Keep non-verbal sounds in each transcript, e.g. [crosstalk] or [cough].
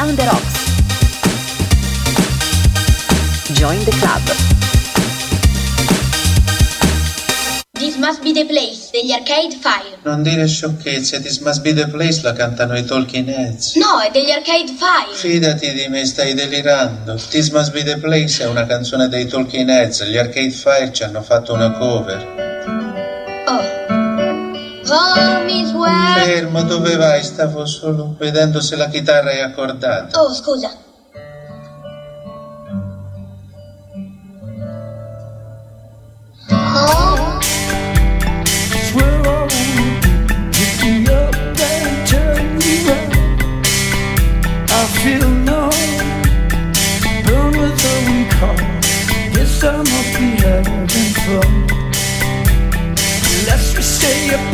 Brown the Rocks. Join the club. This Must Be the Place degli Arcade Fire. Non dire sciocchezze, This Must Be the Place la cantano i Talking Heads. No, è degli Arcade Fire. Fidati di me, stai delirando. This Must Be the Place è una canzone dei Talking Heads. Gli Arcade Fire ci hanno fatto una cover. Oh. Home is where... Fermo, dove vai? Stavo solo vedendo se la chitarra è accordata. Oh, scusa. Home. It's where I wanna be. Pick me up and turn me round. I feel numb, burn with a weak heart. Guess I must be having fun. The less we say about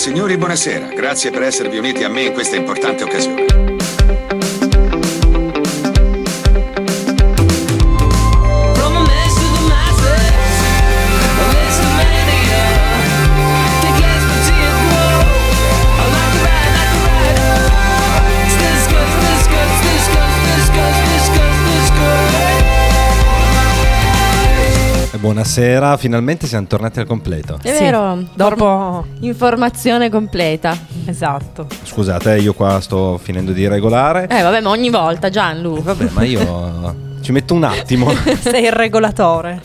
signori, buonasera. Grazie per esservi uniti a me in questa importante occasione. Buonasera, finalmente siamo tornati al completo. È Sì, vero, dopo- informazione completa. Esatto. Scusate, io qua sto finendo di regolare. Eh vabbè, ma ogni volta Gianlu. Eh, Vabbè, ma io [laughs] ci metto un attimo. Sei il regolatore.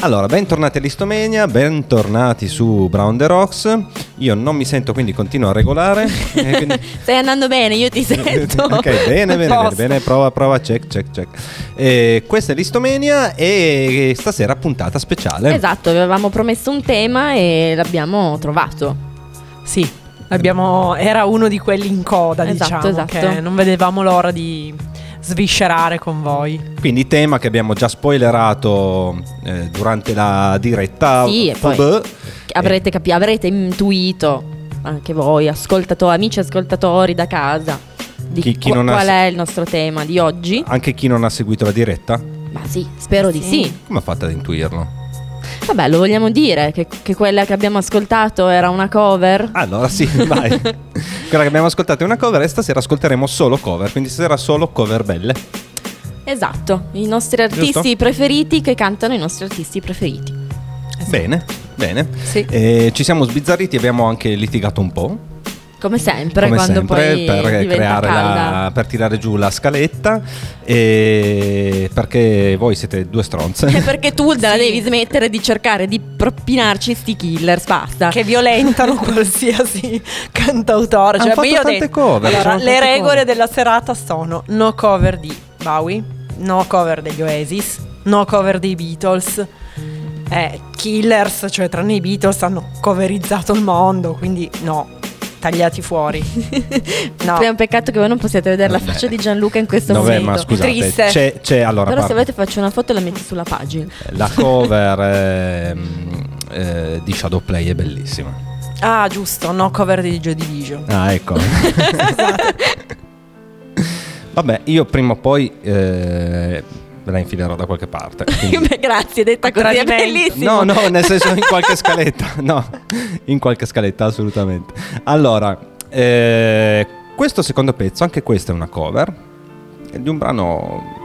Allora, bentornati all'Istomenia, bentornati su Brown the Rocks. Io non mi sento, quindi continuo a regolare. [laughs] e quindi- Stai andando bene, io ti [laughs] sento. ok, bene, bene, bene, bene, prova, prova, check, check, check. E questa è l'Istomenia e stasera puntata speciale. Esatto, avevamo promesso un tema e l'abbiamo trovato. Sì, Abbiamo, era uno di quelli in coda, Esatto, diciamo, esatto. che non vedevamo l'ora di sviscerare con voi. Quindi tema che abbiamo già spoilerato eh, durante la diretta. Sì, e poi-. Avrete, capi- avrete intuito anche voi, ascoltatori, amici ascoltatori da casa, di Chi- chi qua- non ha- qual è il nostro tema di oggi. Anche chi non ha seguito la diretta? Ma sì, spero di Sì. sì. Come ha fatto ad intuirlo? Vabbè, lo vogliamo dire che, che quella che abbiamo ascoltato era una cover? Allora sì, vai. [laughs] Quella che abbiamo ascoltato è una cover e stasera ascolteremo solo cover, quindi stasera solo cover belle. Esatto, i nostri artisti Giusto? preferiti che cantano i nostri artisti preferiti. Bene, bene. Sì. Eh, ci siamo sbizzarriti, abbiamo anche litigato un po'. Come sempre, come quando sempre, poi per diventa creare calda. la, per tirare giù la scaletta e perché voi siete due stronze. È [laughs] perché tu la Sì. devi smettere di cercare di propinarci sti killers, basta. Che violentano [laughs] qualsiasi cantautore. Cioè, fatto io tante detto- cover, Allora, le tante regole cover. della serata sono no cover di Bowie, no cover degli Oasis, no cover dei Beatles. Eh, killers, cioè tranne i Beatles, hanno coverizzato il mondo, quindi no, tagliati fuori. [laughs] No. È un peccato che voi non possiate vedere la faccia di Gianluca in questo Vabbè, momento. ma scusate, Triste. c'è, c'è allora Però se guarda, volete faccio una foto e la metti sulla pagina. la cover [laughs] ehm, eh, di Shadowplay è bellissima. Ah, giusto, no cover di Joy Division. Ah, ecco. [laughs] Vabbè, io prima o poi eh, ve la infilerò da qualche parte. quindi- [laughs] Beh, grazie, detta così è bellissimo. No, no, nel senso in qualche [laughs] scaletta. No, in qualche scaletta, assolutamente. Allora, eh, questo secondo pezzo, anche questa è una cover è di un brano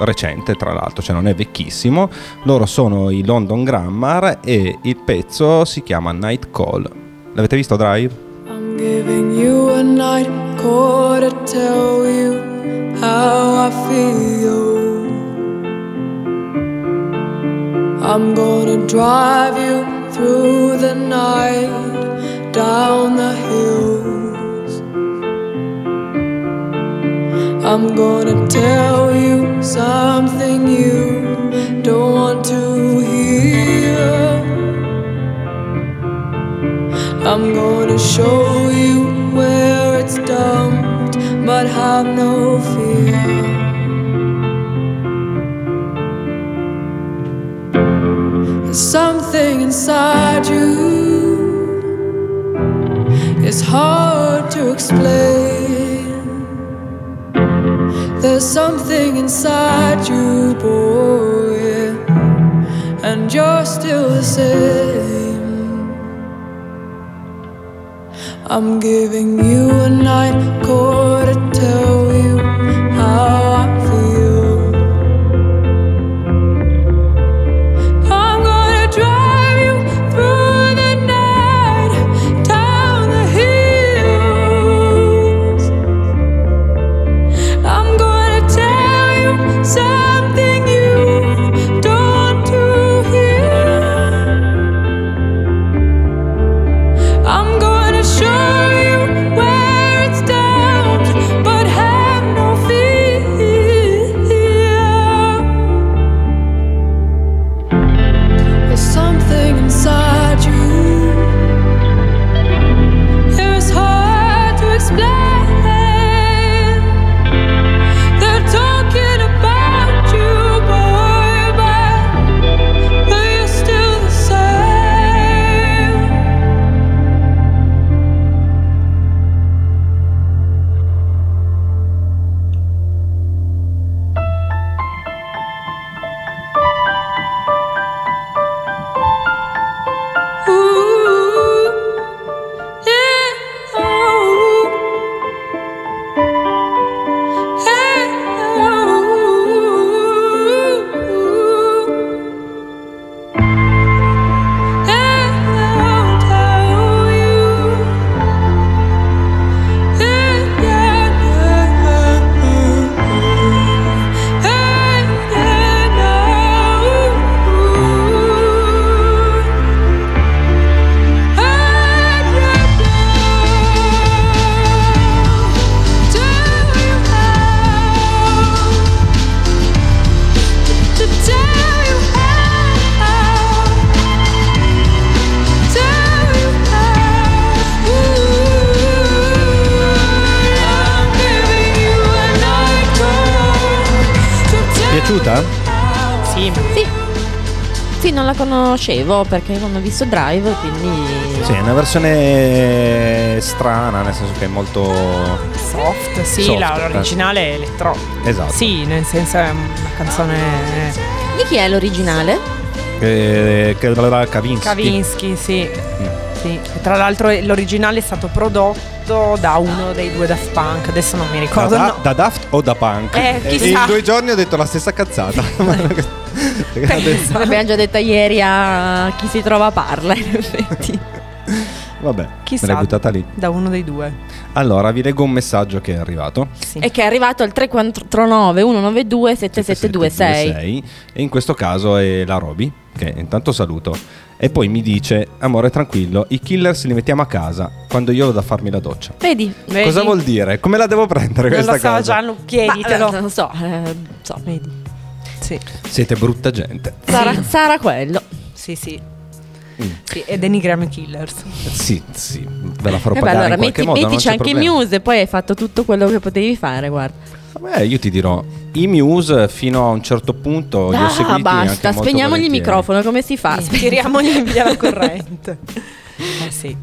recente, tra l'altro, cioè non è vecchissimo. Loro sono i London Grammar e il pezzo si chiama Night Call. L'avete visto Drive? I'm giving you a night call to tell you how I feel. I'm gonna drive you through the night down the hills. I'm gonna tell you something you don't want to hear. I'm gonna show you where it's dumped, but have no fear. Inside you, it's hard to explain. There's something inside you, boy, and you're still the same. I'm giving you a night call to tell you how conoscevo perché non ho visto Drive, quindi... Sì, è una versione strana, nel senso che è molto... soft, sì, Soft, la- eh. l'originale è elettro. Esatto. Sì, nel senso è una canzone Di chi è l'originale? Eh, Kavinsky. Kavinsky, sì. Mm. sì. E Tra l'altro l'originale è stato prodotto da uno dei due Daft Punk, adesso non mi Da, ricordo. da, no. da Daft o da Punk? Eh, E chissà. in due giorni ho detto la stessa cazzata. [laughs] [laughs] L'abbiamo già detta ieri a chi si trova parla, in effetti. Vabbè, Chissà. me l'hai buttata lì. Da uno dei due. Allora, vi leggo un messaggio che è arrivato. Sì. E che è arrivato al 349 192 7726. 7726, E in questo caso è la Roby, che intanto saluto. E poi mi dice, amore tranquillo, i killers li mettiamo a casa quando io ho da farmi la doccia. Vedi? Vedi? Cosa vuol dire? Come la devo prendere Non questa lo so, cosa? Gianlu, Ma, chieditelo. eh, non so, eh, so. Vedi. Sì, Siete brutta gente. Sarà, sarà quello. sì, sì. Mm. Sì, e denigriamo i killers. Sì, sì, ve la farò E beh, pagare allora in qualche metti, modo. non mettici anche i. Muse e poi hai fatto tutto quello che potevi fare, guarda. Beh, io ti dirò, i Muse fino a un certo punto li ho Ah, seguiti anche basta, molto spegniamogli il microfono, come si fa? Sì, Tiriamogli via la corrente. [laughs] eh sì.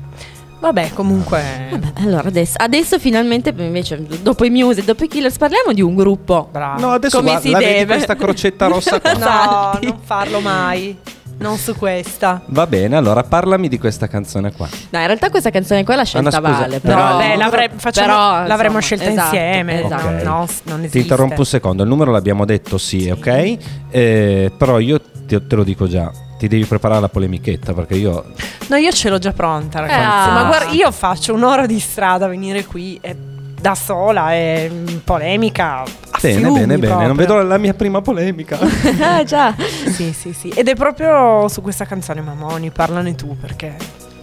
Vabbè, comunque. Vabbè, allora adesso, adesso finalmente invece dopo i Muse e dopo i Killers parliamo di un gruppo. Bravo. No, adesso Come guarda, si la vedi deve. questa crocetta rossa qua? [laughs] No, Salti. non farlo mai. Non su questa. Va bene, allora parlami di questa canzone qua. No, in realtà questa canzone qua l'ha scelta Anna, scusa, Vale. però- Però, Beh, l'avre- facciamo- però, l'avremmo insomma, scelta esatto, insieme. esatto. Ok. No, no, non Ti esiste. interrompo un secondo, il numero l'abbiamo detto sì, ok? Eh, però io ti- te lo dico già, ti devi preparare la polemichetta perché io... No, io ce l'ho già pronta, ragazzi. Ah. Ma guarda, io faccio un'ora di strada a venire qui e da sola e mm, polemica. a Bene, fiumi bene, bene, non proprio. vedo la mia prima polemica. Ah, [laughs] già. [laughs] Sì, sì, sì. Ed è proprio su questa canzone, Mamoni, parlane tu perché.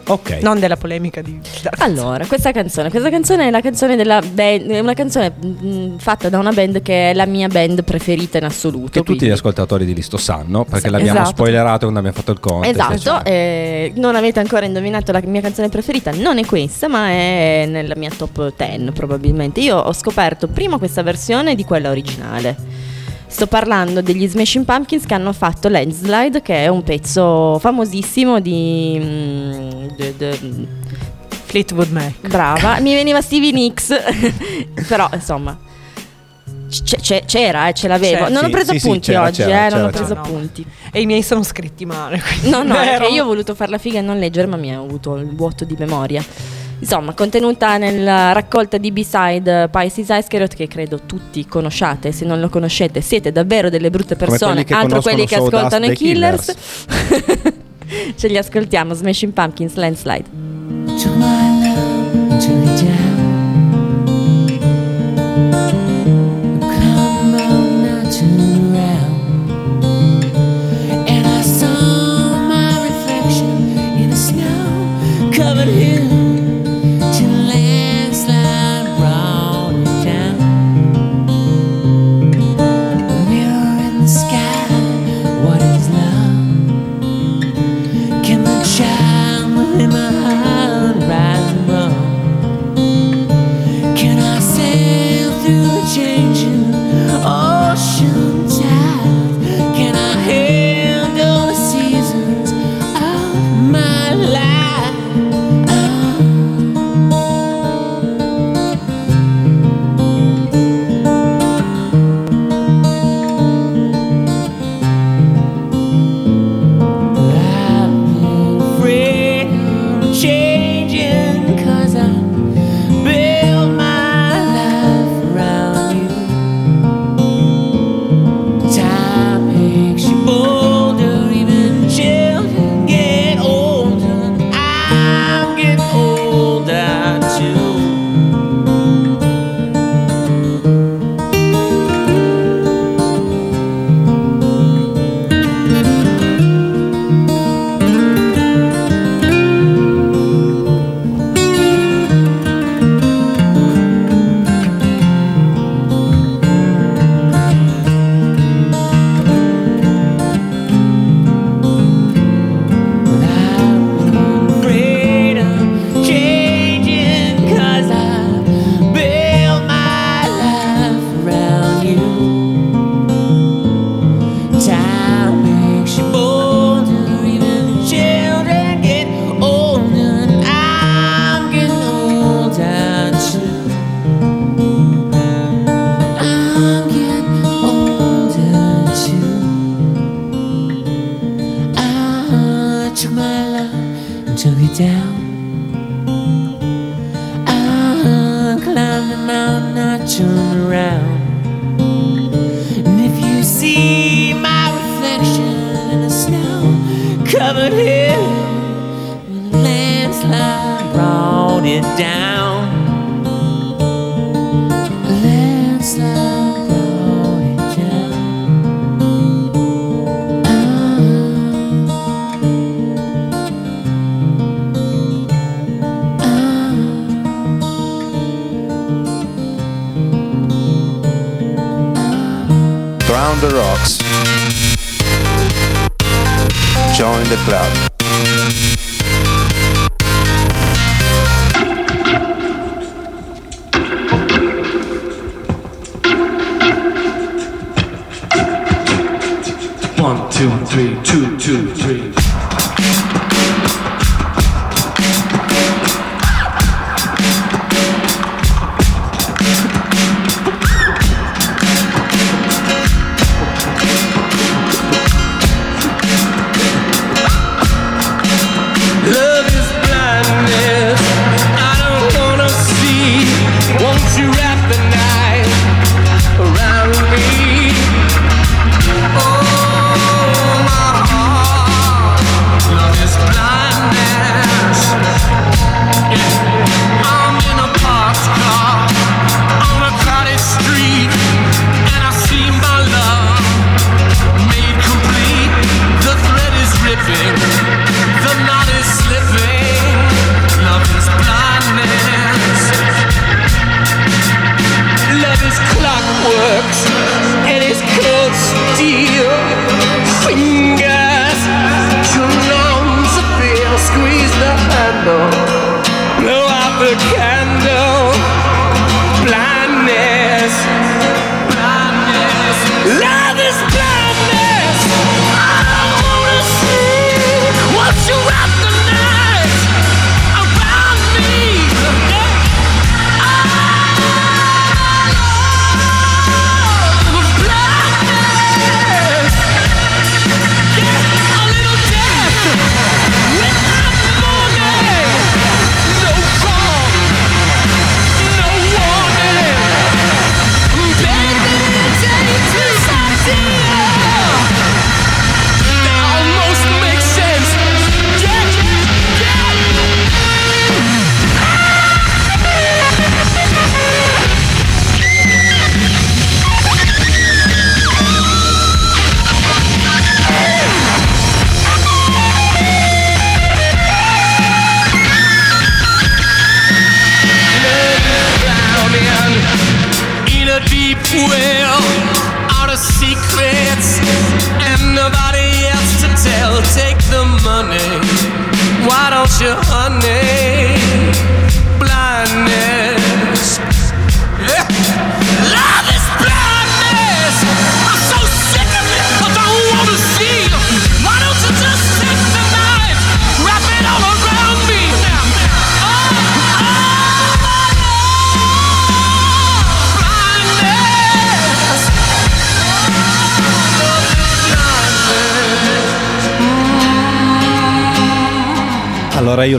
Ok. Non della polemica di. Allora, questa canzone, questa canzone è la canzone della band, è una canzone mm, fatta da una band che è la mia band preferita in assoluto. Che tutti quindi- gli ascoltatori di Listo sanno, perché Sì, l'abbiamo esatto. spoilerato quando abbiamo fatto il contest. Esatto, eccetera. eh, non avete ancora indovinato la mia canzone preferita, non è questa, ma è nella mia top 10 probabilmente. Io ho scoperto prima questa versione di quella originale. Sto parlando degli Smashing Pumpkins che hanno fatto Landslide, che è un pezzo famosissimo di... mm, de- de- Fleetwood Mac. brava, mi veniva Stevie Nicks, [laughs] però insomma... c- c'era, eh, ce l'avevo. C'è. Non ho Sì, preso sì, appunti c'era, oggi, c'era, eh, non c'era, ho preso c'era. appunti. E i miei sono scritti male. quindi- No, no, è Vero? che io ho voluto fare la figa e non leggere, ma mi ha avuto il vuoto di memoria. Insomma, contenuta nella raccolta di B-side Pisces Iscariot, che credo tutti conosciate. Se non lo conoscete, siete davvero delle brutte persone. quelli altro quelli che ascoltano i dei Killers. [laughs] Ce li ascoltiamo. Smashing Pumpkins Landslide. One, two, three, two, two, three.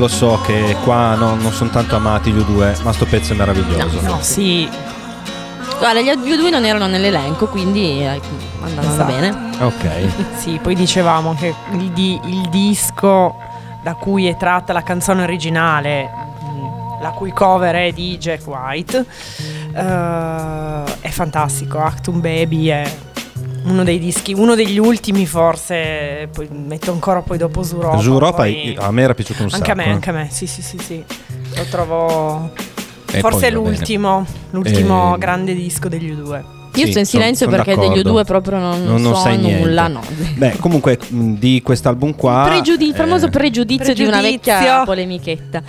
Lo so che qua no- non sono tanto amati gli U2, ma sto pezzo è meraviglioso. No, sì. Guarda, gli altri due non erano nell'elenco, quindi eh, andavano Esatto. bene. Ok. [laughs] Sì, poi dicevamo che il, di- il disco da cui è tratta la canzone originale, mh, la cui cover è di Jack White, eh, è fantastico. Actum Baby è uno dei dischi, uno degli ultimi forse, poi metto ancora poi dopo Zuropa. Zuropa poi- a me era piaciuto un Anche a sacco. me, eh. anche a me, sì sì sì sì. Lo trovo... E forse l'ultimo, l'ultimo Eh, grande disco degli U2. Io Sì, sto in son- silenzio son perché degli d'accordo. U2 proprio non, Non- non so sai nulla, no. Beh, comunque di quest'album qua. Pregiudi- il famoso eh, pregiudizio, di una Pregiudizio. vecchia polemichetta.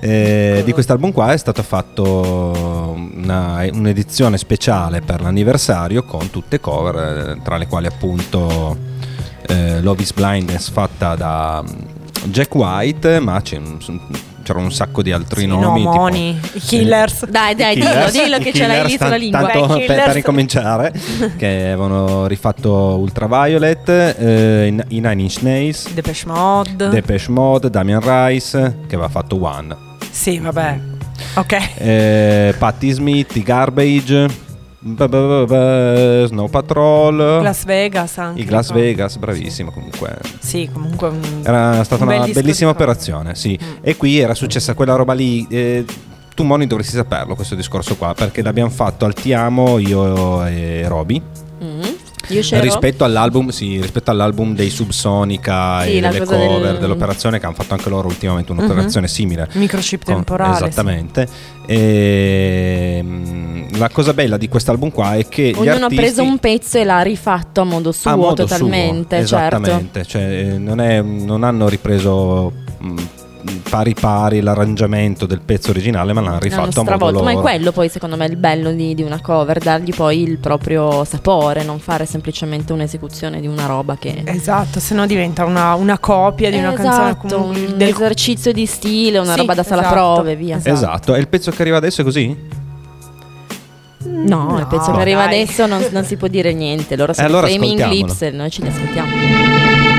Eh, di quest'album qua è stato fatto una- un'edizione speciale per l'anniversario con tutte cover, eh, tra le quali appunto eh, Love is Blindness fatta da mm, Jack White, ma c'è un- c'erano un sacco di altri Sì, nomi. no, tipo- i Killers. Dai, dai, I dillo, Killers- dillo i che ce l'hai lì sulla lingua. Tanto Beh, per, per ricominciare, [laughs] che avevano rifatto Ultraviolet, eh, i i Nine Inch Nails, Depeche Mode. Depeche Mode, Damian Rice, che aveva fatto One. Sì, vabbè. Ok. Eh, Patti Smith, i Garbage, Snow Patrol, Las Vegas anche. i Las? Vegas, bravissimo comunque. Sì, comunque. un- Era stata un una bellissima operazione, sì. E qui era successa quella roba lì. eh, tu Moni dovresti saperlo questo discorso qua, perché l'abbiamo fatto al Ti Amo io e Roby. Mm. Rispetto all'album, sì, rispetto all'album dei Subsonica Sì, e delle cover del- dell'operazione che hanno fatto anche loro ultimamente un'operazione simile. Microchip Con- temporale. sì. Esattamente. E, la cosa bella di quest'album qua è che Ognuno ha preso un pezzo e l'ha rifatto a modo suo a modo totalmente, suo, certo. esattamente. Cioè, eh, non, è- non hanno ripreso mm, pari pari l'arrangiamento del pezzo originale, ma l'hanno Hanno rifatto a modo loro. ma è quello poi secondo me il bello di, di una cover, dargli poi il proprio sapore, non fare semplicemente un'esecuzione di una roba che... Esatto, se no diventa una, una copia di una canzone Esatto, comunque un del esercizio di stile, una Sì, roba da sala esatto, prove, via. esatto. Esatto, e il pezzo che arriva adesso è così? No, il pezzo No, che arriva dai. adesso non, non si può dire niente, loro sono allora i Flaming ascoltiamolo. Lips e noi ci li ascoltiamo.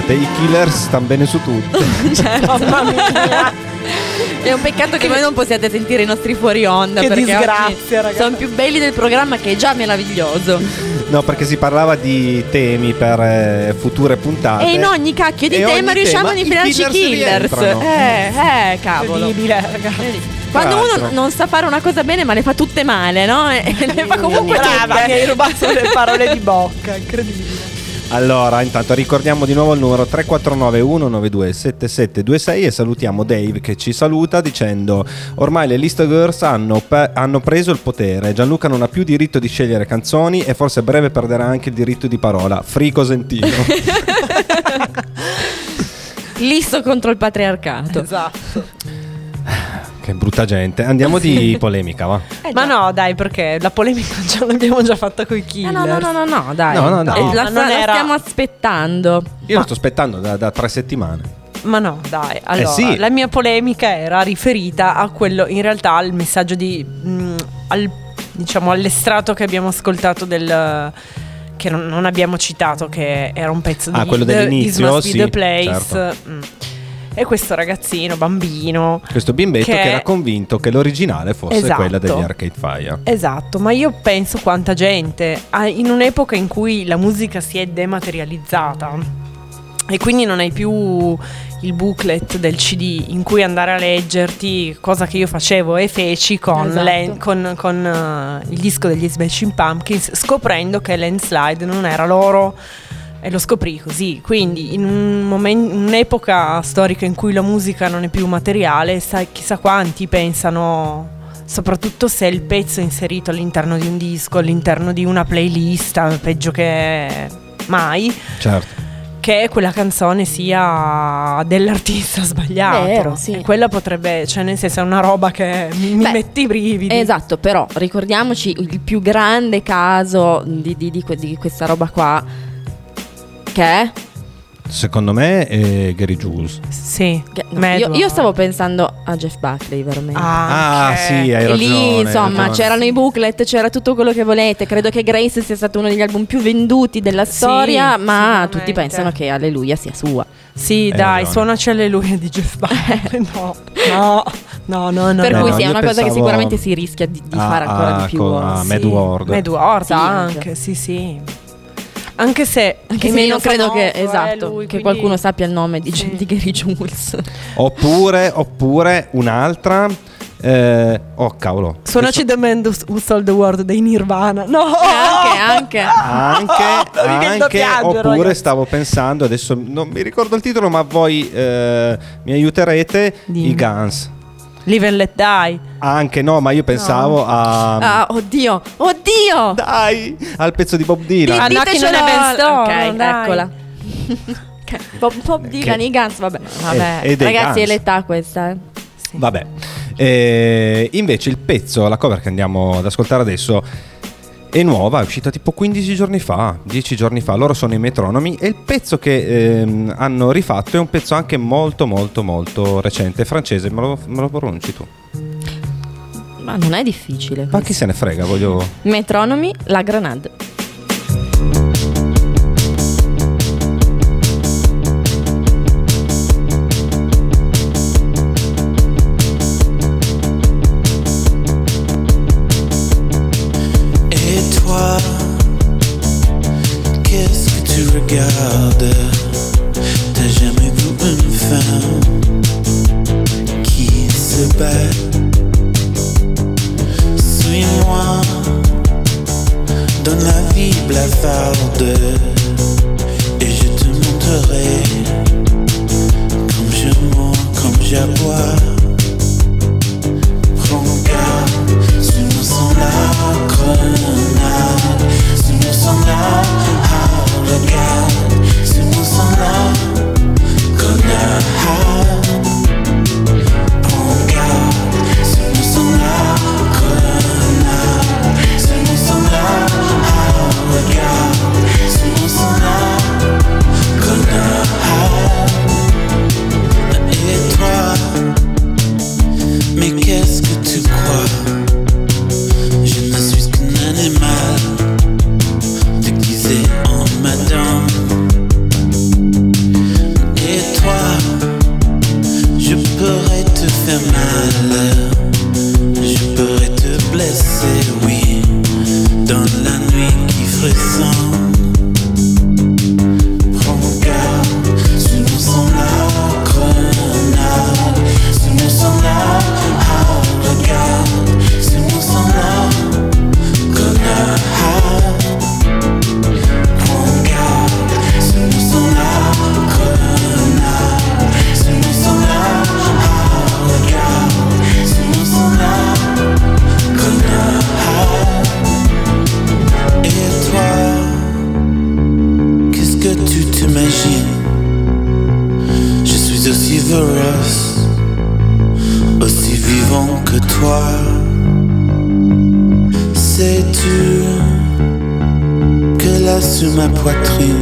Ricordate, i killers stanno bene su tutto. [laughs] Cioè, Mamma mia. È un peccato che voi non possiate sentire i nostri fuori onda. Che perché disgrazia, ragazzi. Sono più belli del programma che è già meraviglioso. No, perché si parlava di temi per eh, future puntate. E in ogni cacchio di E tema riusciamo tema a i infilarci Killers killers. Eh, eh, cavolo. Incredibile, ragazzi. Quando uno non sa fare una cosa bene, ma le fa tutte male, no? [laughs] E le fa comunque Brava, tutte. mi hai rubato le parole di bocca, incredibile. Allora, intanto ricordiamo di nuovo il numero 349 192 7726 e salutiamo Dave che ci saluta dicendo ormai le list girls hanno, pe- hanno preso il potere, Gianluca non ha più diritto di scegliere canzoni e forse a breve perderà anche il diritto di parola. Free Cosentino. [laughs] Listo contro il patriarcato. Esatto. Che brutta gente. Andiamo di [laughs] polemica, va. Ma no, dai, perché la polemica [laughs] già l'abbiamo già fatta con i Eh, killer. no, no, no, no, no, dai. No, no, dai. Eh, La, Ma sta- non la era- stiamo aspettando. Io lo sto aspettando da, da tre settimane. Ma no, dai. Allora, sì. la mia polemica era riferita a quello, in realtà, al messaggio di. mm, al, diciamo, all'estratto che abbiamo ascoltato del. che non, non abbiamo citato, che era un pezzo Ah, di quello dell'inizio, Be sì, Place. certo. mm. E questo ragazzino, bambino. Questo bimbetto che, Che- era convinto che l'originale fosse Esatto. quella degli Arcade Fire. Esatto, ma io penso quanta gente, in un'epoca in cui la musica si è dematerializzata e quindi non hai più il booklet del CD in cui andare a leggerti, cosa che io facevo e feci con, Esatto. Len- con- con, eh, il disco degli Smashing Pumpkins, scoprendo che Landslide non era loro. E lo scoprì così, quindi in un momen- un'epoca storica in cui la musica non è più materiale, sai, chissà quanti pensano, soprattutto se il pezzo è inserito all'interno di un disco, all'interno di una playlist, peggio che mai, Certo. che quella canzone sia dell'artista sbagliato. Vero, sì. E quella potrebbe, cioè nel senso è una roba che mi, mi Beh, mette i brividi. Esatto, però ricordiamoci il più grande caso di, di- di di questa roba qua. Che è? Secondo me è Gary Jules. Sì, Che- no, io, io stavo pensando a Jeff Buckley, veramente. Ah, Anche. sì, hai e ragione. lì, hai insomma, ragione. c'erano i booklet, c'era tutto quello che volete. Credo che Grace sia stato uno degli album più venduti della Sì, storia, ma sicuramente. tutti pensano che Alleluia sia sua. Sì, Hai dai, ragione. suonaci alleluia di Jeff Buckley. [laughs] no, no, no, no, no. per no, cui no, sì, è io una cosa che pensavo sicuramente si rischia di, di a- fare ancora a- di più. con- a. Mad World. Mad World Sì, anche, anche. sì, sì. Anche se, Anche se meno non credo che, eh, esatto, lui, che quindi- qualcuno sappia il nome di, Sì. di Gary Jules. Oppure, oppure un'altra. eh, oh, cavolo. Suonaci The Man Who Who Sold the World dei Nirvana. No! anche, anche. Anche, [laughs] anche piangere, oppure ragazzi. stavo pensando, adesso non mi ricordo il titolo, ma voi eh, mi aiuterete. Dimmi. I Guns. Live and Let Die. Anche no, ma io pensavo a. Ah, oddio, oddio! Dai, al pezzo di Bob Dylan. Ah, no, che non è Ben Stone, Ok, dai. eccola. Bob, Bob Dylan, Che- i Guns, vabbè. Vabbè. E- e dei Ragazzi, è Guns. l'età questa. eh. Vabbè. Eh, invece il pezzo, la cover che andiamo ad ascoltare adesso è nuova, è uscita tipo 15 giorni fa, 10 giorni fa, loro sono i metronomi e il pezzo che ehm, hanno rifatto è un pezzo anche molto molto molto recente, è francese, me lo, me lo pronunci tu. Ma non è difficile. Ma chi se ne frega, voglio... Metronomi, la Granade. regarde ma poitrine,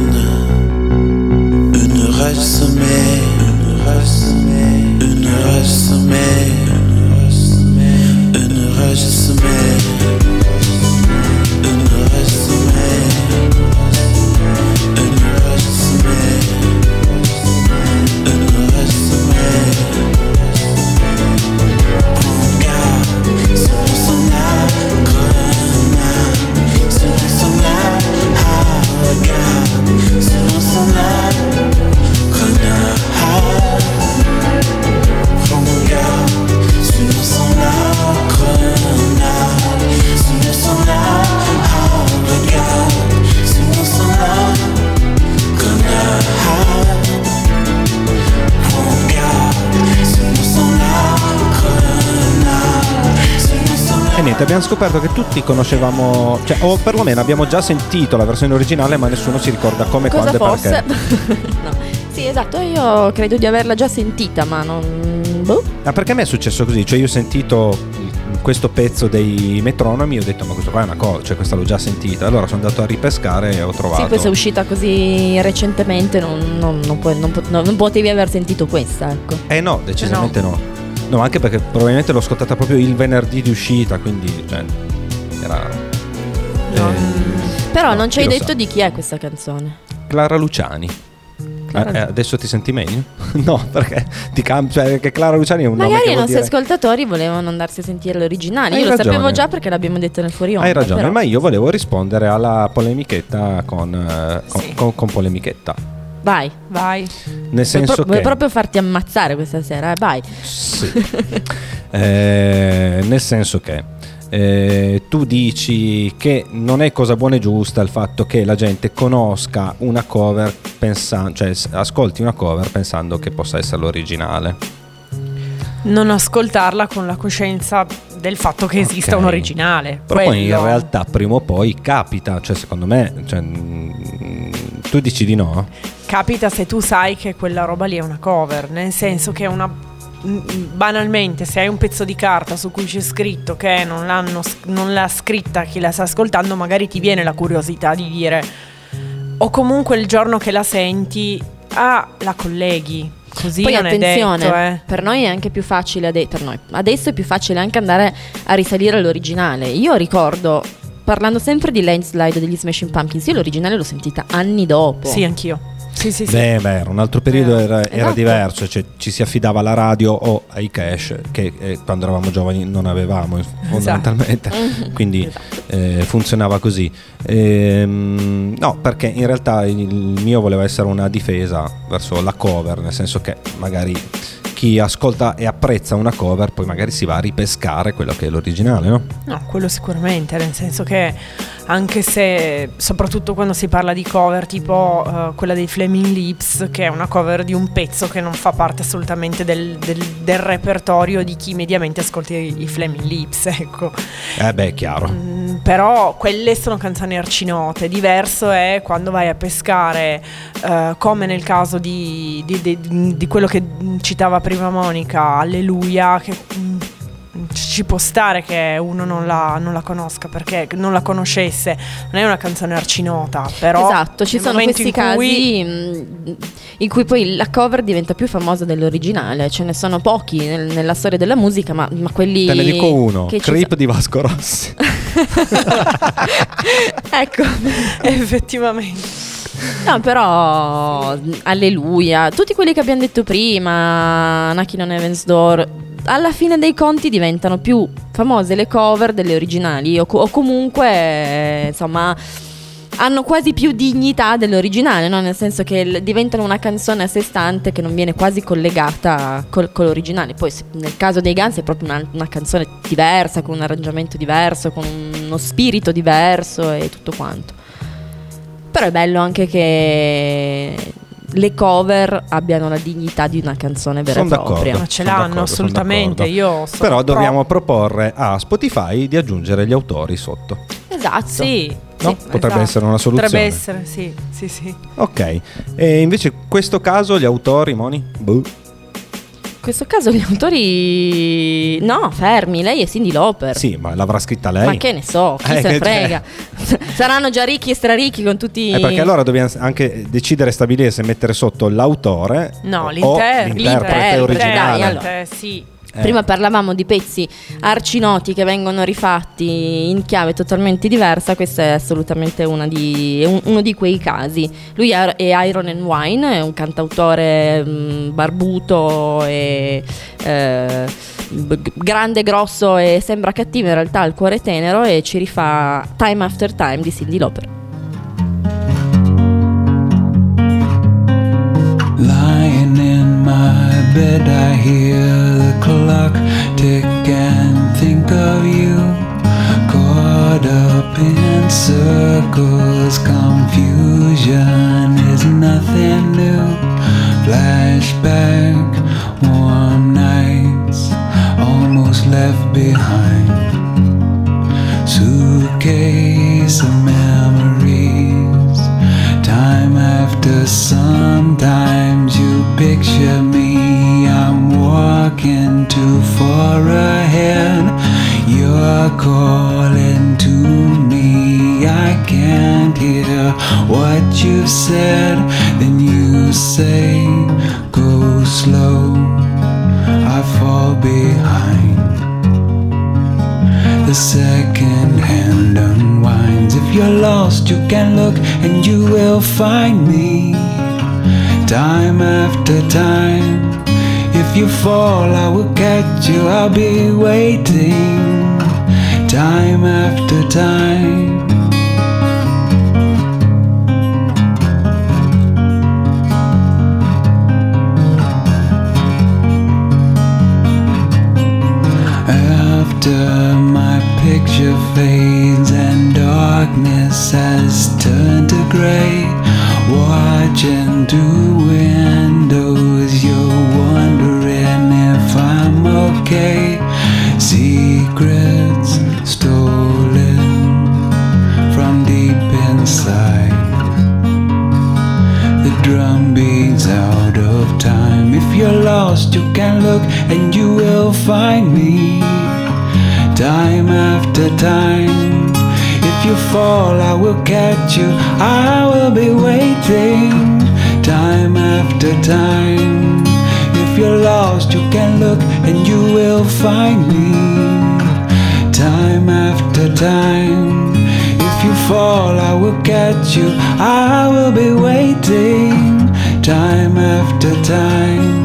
scoperto che tutti conoscevamo, cioè, o perlomeno abbiamo già sentito la versione originale, ma nessuno si ricorda come, Cosa quando e fosse? perché. [laughs] no. Sì, esatto, io credo di averla già sentita, ma non. Boh. Ah, perché a me è successo così? Cioè, io ho sentito questo pezzo dei metronomi e ho detto, ma questo qua è una cosa, cioè, questa l'ho già sentita. Allora sono andato a ripescare e ho trovato. Sì, poi se è uscita così recentemente, non, non- non puoi- non pot- non potevi aver sentito questa, ecco. Eh no, decisamente no. no. Anche perché probabilmente l'ho ascoltata proprio il venerdì di uscita, quindi cioè, era. eh, Però no, non ci hai lo detto sa. di chi è questa canzone. Clara Luciani. Clara- Eh, eh, adesso ti senti meglio? [laughs] no, perché ti cam- cioè, perché Clara Luciani è un nome Magari i nostri dire... ascoltatori volevano andarsi a sentire l'originale. Hai Io lo ragione. sapevo già perché l'abbiamo detto nel fuori onda. Hai ragione, però- ma io volevo rispondere alla polemichetta con, eh, con, Sì. con- con polemichetta. Vai. Vai. Nel Vuoi, senso pro- vuoi che... proprio farti ammazzare questa sera, eh? vai. Sì. [laughs] Eh, nel senso che eh, tu dici che non è cosa buona e giusta il fatto che la gente conosca una cover pensando, cioè ascolti una cover pensando che possa essere l'originale. Non ascoltarla con la coscienza del fatto che esista Ok. un originale. Però poi in realtà prima o poi capita, cioè secondo me, cioè, mm, tu dici di no? Capita se tu sai che quella roba lì è una cover, nel senso che è una mm, banalmente se hai un pezzo di carta su cui c'è scritto che non, non l'ha scritta chi la sta ascoltando, magari ti viene la curiosità di dire o comunque il giorno che la senti, ah, la colleghi. Così Poi attenzione, detto, eh. per noi è anche più facile, ade- adesso è più facile anche andare a risalire all'originale. Io ricordo, parlando sempre di Landslide degli Smashing Pumpkins, io l'originale l'ho sentita anni dopo. Sì, anch'io. Sì, sì, sì. Beh, beh, un altro periodo, era, era Esatto. diverso, cioè ci si affidava alla radio o ai cash che eh, quando eravamo giovani non avevamo Esatto. fondamentalmente, [laughs] quindi eh, funzionava così. Ehm, no, perché in realtà il mio voleva essere una difesa verso la cover, nel senso che magari chi ascolta e apprezza una cover poi magari si va a ripescare quello che è l'originale, no? No, quello sicuramente, nel senso che anche se, soprattutto quando si parla di cover tipo eh, quella dei Flaming Lips, che è una cover di un pezzo che non fa parte assolutamente del, del- del repertorio di chi mediamente ascolta i, i Flaming Lips, [laughs] ecco. Eh beh, è chiaro. Mm, però quelle sono canzoni arcinote, diverso è quando vai a pescare, eh, come nel caso di, di- di- di quello che citava prima Monica, Alleluia, che mm, ci può stare che uno non la, non la conosca perché non la conoscesse, non è una canzone arcinota, però esatto, ci sono questi in cui- casi mh, in cui poi la cover diventa più famosa dell'originale. Ce ne sono pochi nel- nella storia della musica, ma, ma quelli. Te ne dico uno, Creep di Vasco Rossi. [laughs] [laughs] ecco. effettivamente. No, però Alleluia, tutti quelli che abbiamo detto prima, Knocking on Heaven's Door, alla fine dei conti diventano più famose le cover delle originali o, co- o comunque eh, insomma hanno quasi più dignità dell'originale, no? nel senso che l- diventano una canzone a sé stante che non viene quasi collegata col- con l'originale. Poi se- nel caso dei Guns è proprio una, una canzone diversa, con un arrangiamento diverso, con uno spirito diverso e tutto quanto. Però è bello anche che le cover abbiano la dignità di una canzone vera Sono e propria. Ma ce l'hanno assolutamente. Io sono Però pro. dobbiamo proporre a Spotify di aggiungere gli autori sotto. Esatto. Sì, No? sì, Potrebbe esatto. essere una soluzione. Potrebbe essere, sì, sì, sì. Ok. E invece questo caso gli autori, Moni? Boh. In questo caso gli autori... No, fermi, lei è Cindy Lauper. Sì, ma l'avrà scritta lei. Ma che ne so, chi Eh, se che- frega. [laughs] Saranno già ricchi e straricchi con tutti... Eh, perché allora dobbiamo anche decidere e stabilire se mettere sotto l'autore No, o l'inter- l'interprete l'interprete, originale. dai, allora. Sì. Eh. Prima parlavamo di pezzi arcinoti che vengono rifatti in chiave totalmente diversa, questo è assolutamente una di- un- uno di quei casi. Lui è è Iron and Wine, è un cantautore mm, barbuto e eh, grande, grosso e sembra cattivo, in realtà ha il cuore tenero e ci rifà Time After Time di Cindy Lauper. Lying in my bed, I hear and think of you. Caught up in circles, confusion is nothing new. Flashback, warm nights, almost left behind. Suitcase of memories. Time after sometimes you picture me. Walking too far ahead. You're calling to me. I can't hear what you've said. Then you say, Go slow. I fall behind. The second hand unwinds. If you're lost, you can look and you will find me. Time after time. If you fall, I will catch you. I'll be waiting. Time after time. After my picture fades and darkness has turned to gray, watching through windows, find me. Time after time. If you fall, I will catch you. I will be waiting. Time after time. If you're lost, you can look and you will find me. Time after time. If you fall, I will catch you. I will be waiting. Time after time.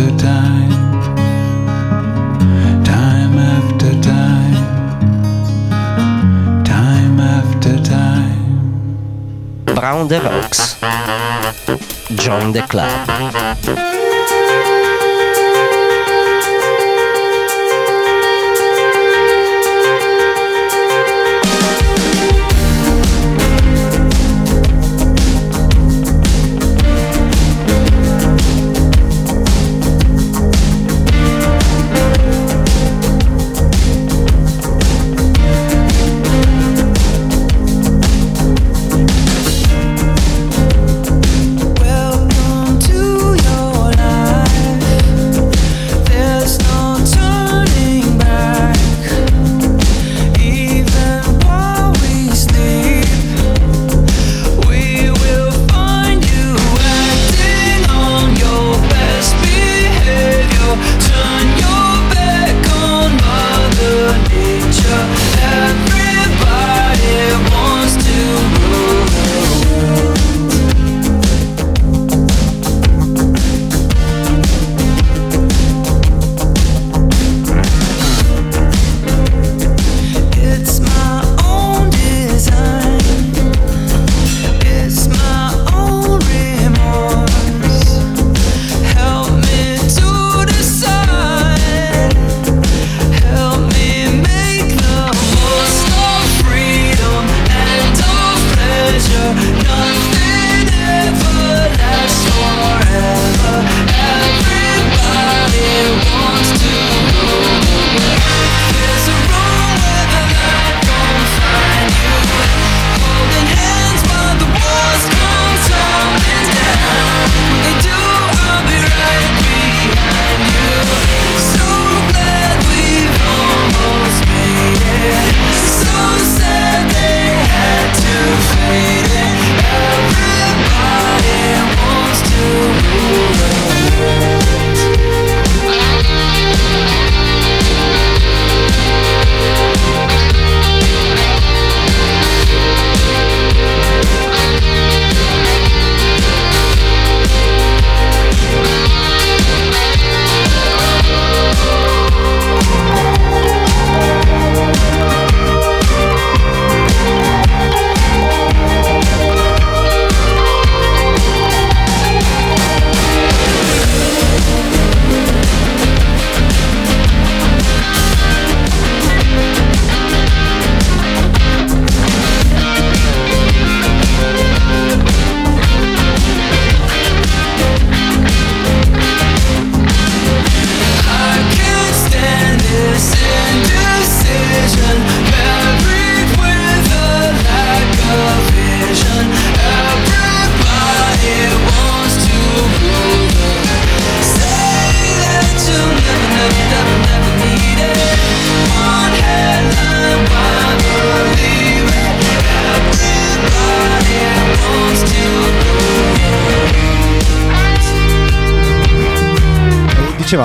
After time. Time after time. Time after time. Brown the Rocks. Join the club.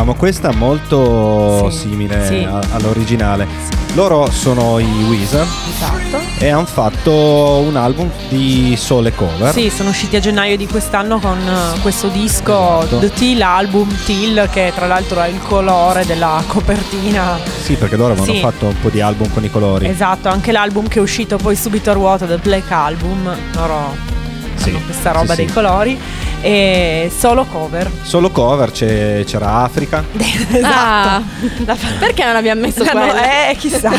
Dicevamo, questa è molto Sì, simile sì. a- all'originale. Loro sono i Weezer Esatto. e hanno fatto un album di sole cover. Sì, sono usciti a gennaio di quest'anno con eh, questo disco Esatto. The Teal Album Teal che tra l'altro è il colore della [laughs] copertina. Sì, perché loro avevano Sì. fatto un po' di album con i colori. Esatto, anche l'album che è uscito poi subito a ruota, The Black Album, loro Sì, hanno questa roba sì, dei sì. colori e solo cover. Solo cover, c'è- c'era Africa, [laughs] Ah, La- perché non abbiamo messo la- quello? eh, chissà.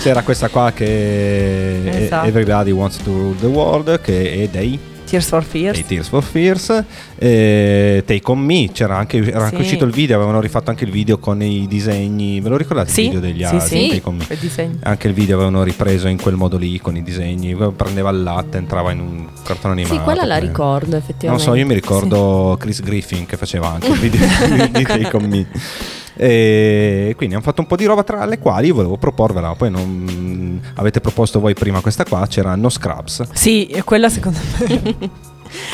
c'era questa qua che è Esatto. Everybody Wants to Rule the World, che è dei, Tears for Fears. dei Tears for Fears. E Take On Me, c'era anche, era anche Sì. uscito il video, avevano rifatto anche il video con i disegni. Ve lo ricordate Sì, il video degli sì, altri? sì. Take On Me? Anche il video avevano ripreso in quel modo lì con i disegni. Prendeva il latte, entrava in un cartone animato. Sì, quella la ricordo Non effettivamente. so, io mi ricordo Chris Griffin che faceva anche il video di- [laughs] di Take On Me. E quindi hanno fatto un po' di roba tra le quali volevo proporvela. Poi non avete proposto voi prima questa qua, c'era No Scrubs. Sì, quella secondo me. [laughs]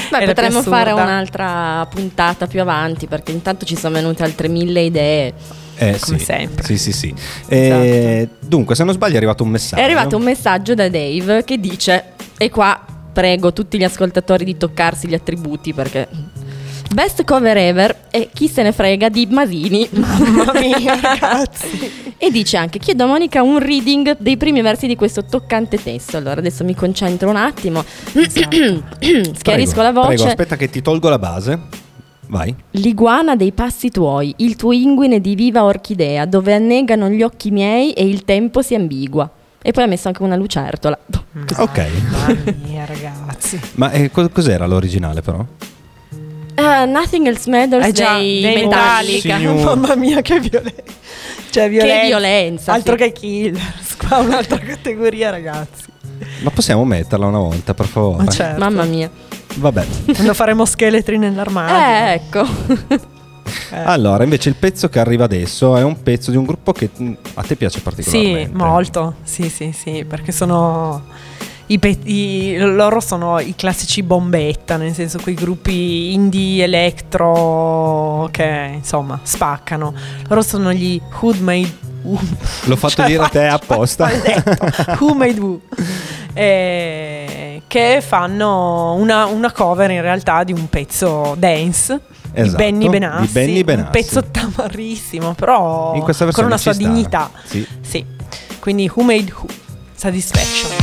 Beh, [laughs] potremmo fare un'altra puntata più avanti perché intanto ci sono venute altre mille idee. Eh, Come sì. sempre. Sì, sì, sì. E Dunque, se non sbaglio è arrivato un messaggio. È arrivato un messaggio da Dave che dice, e qua prego tutti gli ascoltatori di toccarsi gli attributi perché... Best cover ever e chi se ne frega di Masini. [laughs] Mamma mia, ragazzi. E dice anche: Chiedo a Monica un reading dei primi versi di questo toccante testo. Allora adesso mi concentro un attimo. [clears throat] Schiarisco la voce. Prego, aspetta che ti tolgo la base. Vai. L'iguana dei passi tuoi, il tuo inguine di viva orchidea, dove annegano gli occhi miei e il tempo si ambigua. E poi ha messo anche una lucertola. Ok. Mamma mia, ragazzi. Ma eh, co- cos'era l'originale però? Ah, nothing else matters Eh già, dei, dei Metallica. Metallica. [laughs] Mamma mia, che violenza. Cioè, violenza. violenza, Altro sì. che killers. [laughs] Qua un'altra categoria, ragazzi. Ma possiamo metterla una volta, per favore? Ma certo. Mamma mia. Vabbè. Quando faremo scheletri nell'armadio. Eh, ecco. Allora, invece il pezzo che arriva adesso è un pezzo di un gruppo che mh, a te piace Sì, particolarmente. molto. Sì, sì, sì, perché sono i pe- i- loro sono i classici bombetta, nel senso quei gruppi indie electro che insomma spaccano. Loro sono gli Hood Made L'ho fatto Cioè, dire a te faccio- [laughs] apposta. Who Made Who Eh, che fanno una, una cover in realtà di un pezzo dance Esatto, di Benny Benassi, di Benny un Benassi. pezzo tamarrissimo però con una sua sta. dignità Sì. sì. quindi Who Made Who Satisfaction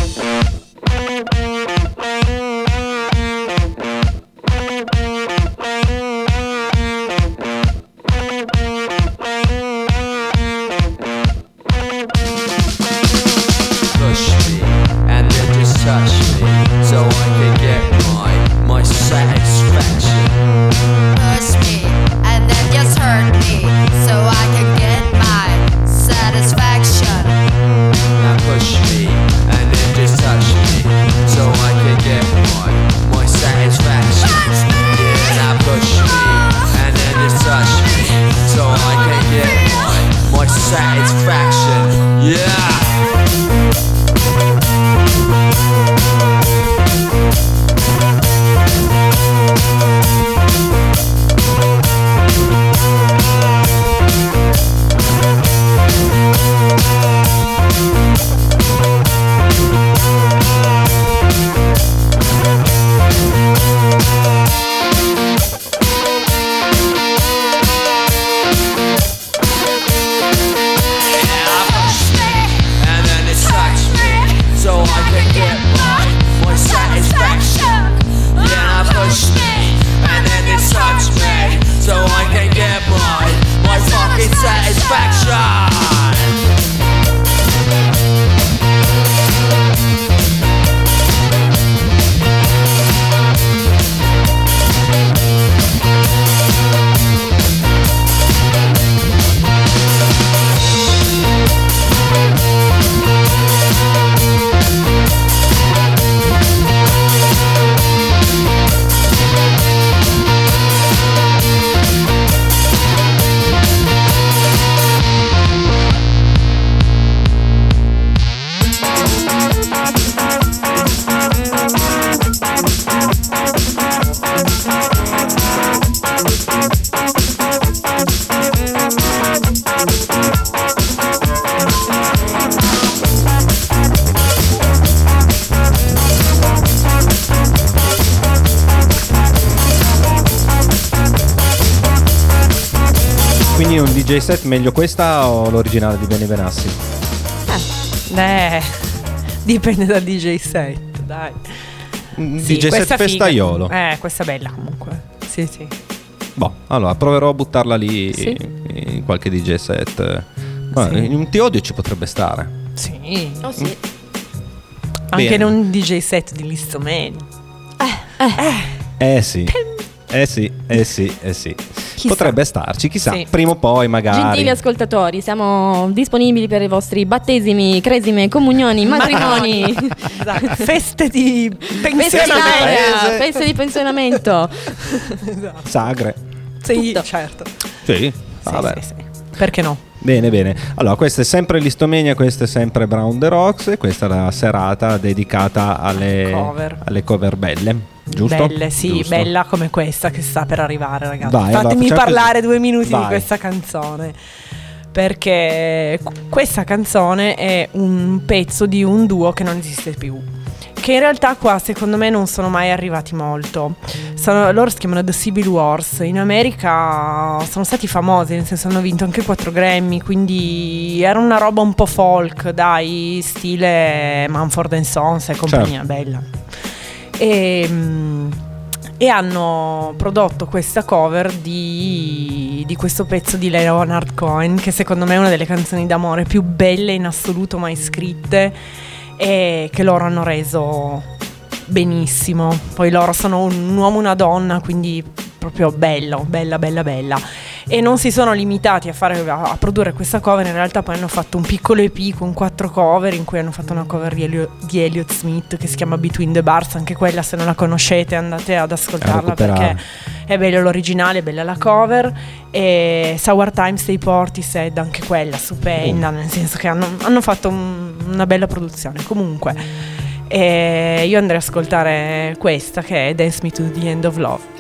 set meglio questa o l'originale di Bene Benassi? Eh, dipende dal DJ set, dai. Un Sì, DJ set questa figa. festaiolo. Eh, questa è bella comunque. Sì, sì. Boh, allora proverò a buttarla lì Sì. in qualche DJ set. Ma Sì. In un Ti odio ci potrebbe stare. Sì. Oh sì. Anche Bene. in un DJ set di Listomeni. Eh sì. Eh sì, eh sì, eh sì. Chissà. Potrebbe starci, chissà. Sì. Prima o poi magari. Gentili ascoltatori, siamo disponibili per i vostri battesimi, cresime, comunioni, [laughs] matrimoni, Esatto, [laughs] Feste di pensionamento. feste di pensionamento. [laughs] Sagre. Sì, Tutto. certo. Sì, vabbè. Perché no? Bene, bene. Allora, questa è sempre l'Istomenia, questa è sempre Brown the Rocks e questa è la serata dedicata alle Cover. alle cover belle. Giusto? Belle, sì, Giusto. bella come questa che sta per arrivare, ragazzi. Vai, Fatemi facciamo parlare così. due minuti Vai. di questa canzone. Perché qu- questa canzone è un pezzo di un duo che non esiste più. Che in realtà qua secondo me non sono mai arrivati molto. Sono- loro si chiamano The Civil Wars. In America sono stati famosi, nel senso hanno vinto anche 4 Grammy. Quindi era una roba un po' folk, dai, stile Manford Sons e compagnia Certo. bella. E, mm, e hanno prodotto questa cover di, di questo pezzo di Leonard Cohen che secondo me è una delle canzoni d'amore più belle in assoluto mai scritte e che loro hanno reso benissimo. Poi loro sono un uomo e una donna, quindi proprio bello, bella, bella, bella. E non si sono limitati a, fare, a, produrre questa cover, in realtà poi hanno fatto un piccolo EP con quattro cover, in cui hanno fatto una cover di, Elio- di Elliott Smith che si chiama Between the Bars, anche quella se non la conoscete andate ad ascoltarla perché è bello l'originale, è bella la cover. E Sour Times dei Portishead, anche quella stupenda, nel senso che hanno, hanno fatto un- una bella produzione. Comunque, e io andrei ad ascoltare questa che è Dance Me to the End of Love.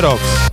The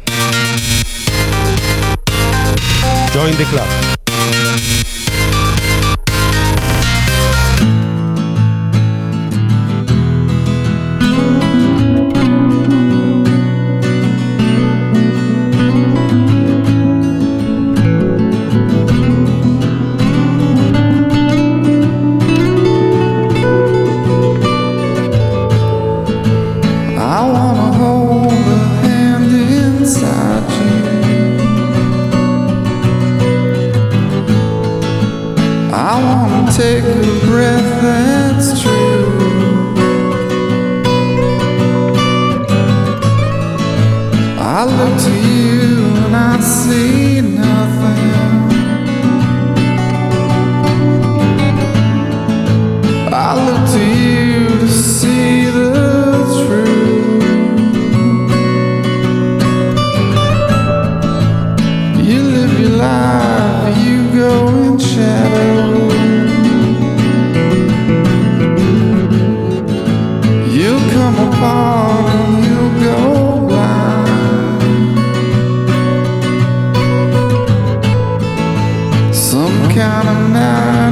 kind of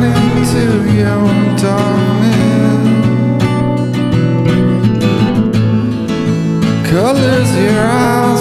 into your darkness. Colors your eyes,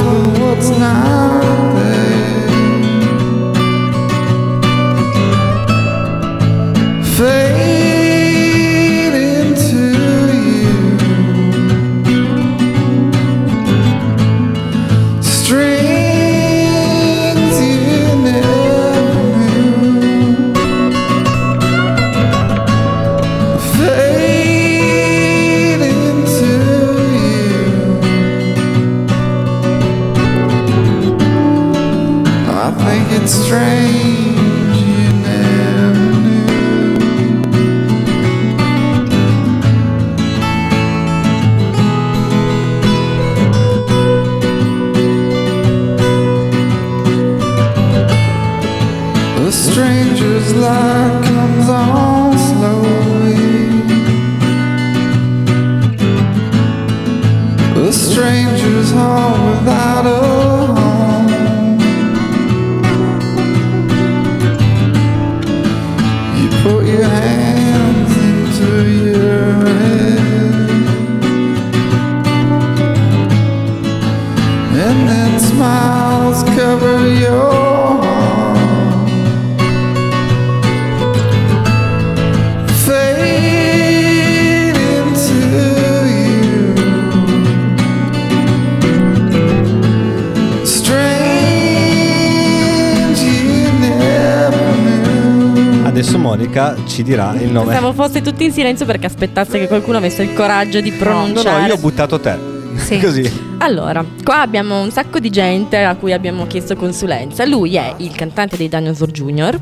nome. Pensavo foste tutti in silenzio perché aspettasse che qualcuno avesse il coraggio di No, pronunciare. no, io ho buttato te. Sì. [laughs] Così. Allora, qua abbiamo un sacco di gente a cui abbiamo chiesto consulenza. Lui è il cantante dei Dinosaur Jr.,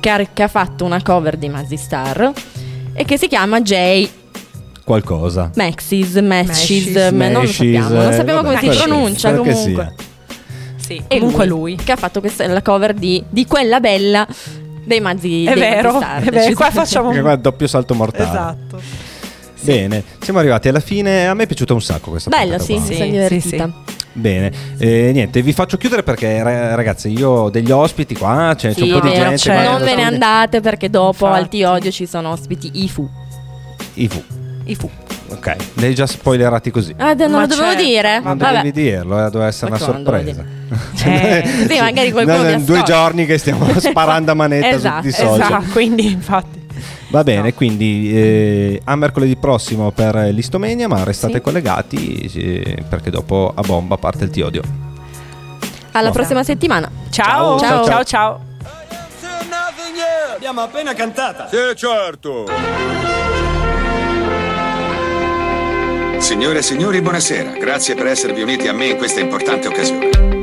che ha, che ha fatto una cover di Mazzy Star e che si chiama Jay Qualcosa. Maxis, Matches, Maxis, non lo sappiamo, non eh, sappiamo come vabbè, si pronuncia comunque. Sì, E comunque lui, Che ha fatto questa, la cover di, di quella bella dei Mazzi È dei vero, Mazzi Star. è vero, qua facciamo qua è doppio salto mortale. Esatto. Bene, siamo arrivati alla fine. A me è piaciuta un sacco questa Bello, puntata sì, qua. mi sono divertita. Bene, eh, niente, vi faccio chiudere perché ra- ragazzi, io ho degli ospiti qua, c'è, c'è Sì, un po' di gente. qua non nello ve ne andate perché dopo al Ti Odio ci sono ospiti IFU. Ifu. IFU. Ok, li hai già spoilerati così. Ah, non Ma lo dovevo certo. dire? Non Vabbè. dovevi dirlo, eh, doveva essere Ma una sorpresa. [laughs] Eh, sì, magari qualcuno mi in due giorni che stiamo [laughs] sparando a manetta Esatto, su tutti i social. Esatto, quindi infatti. Va bene, quindi eh, a mercoledì prossimo per l'Istomenia, ma restate Sì. collegati eh, perché dopo a bomba parte il Tiodio. Alla prossima settimana. Ciao, Ciao. ciao, ciao. Abbiamo appena cantata. Sì, certo. Signore e signori, buonasera. Grazie per esservi uniti a me in questa importante occasione.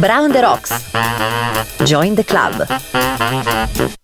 Brown the Rocks. Join the club.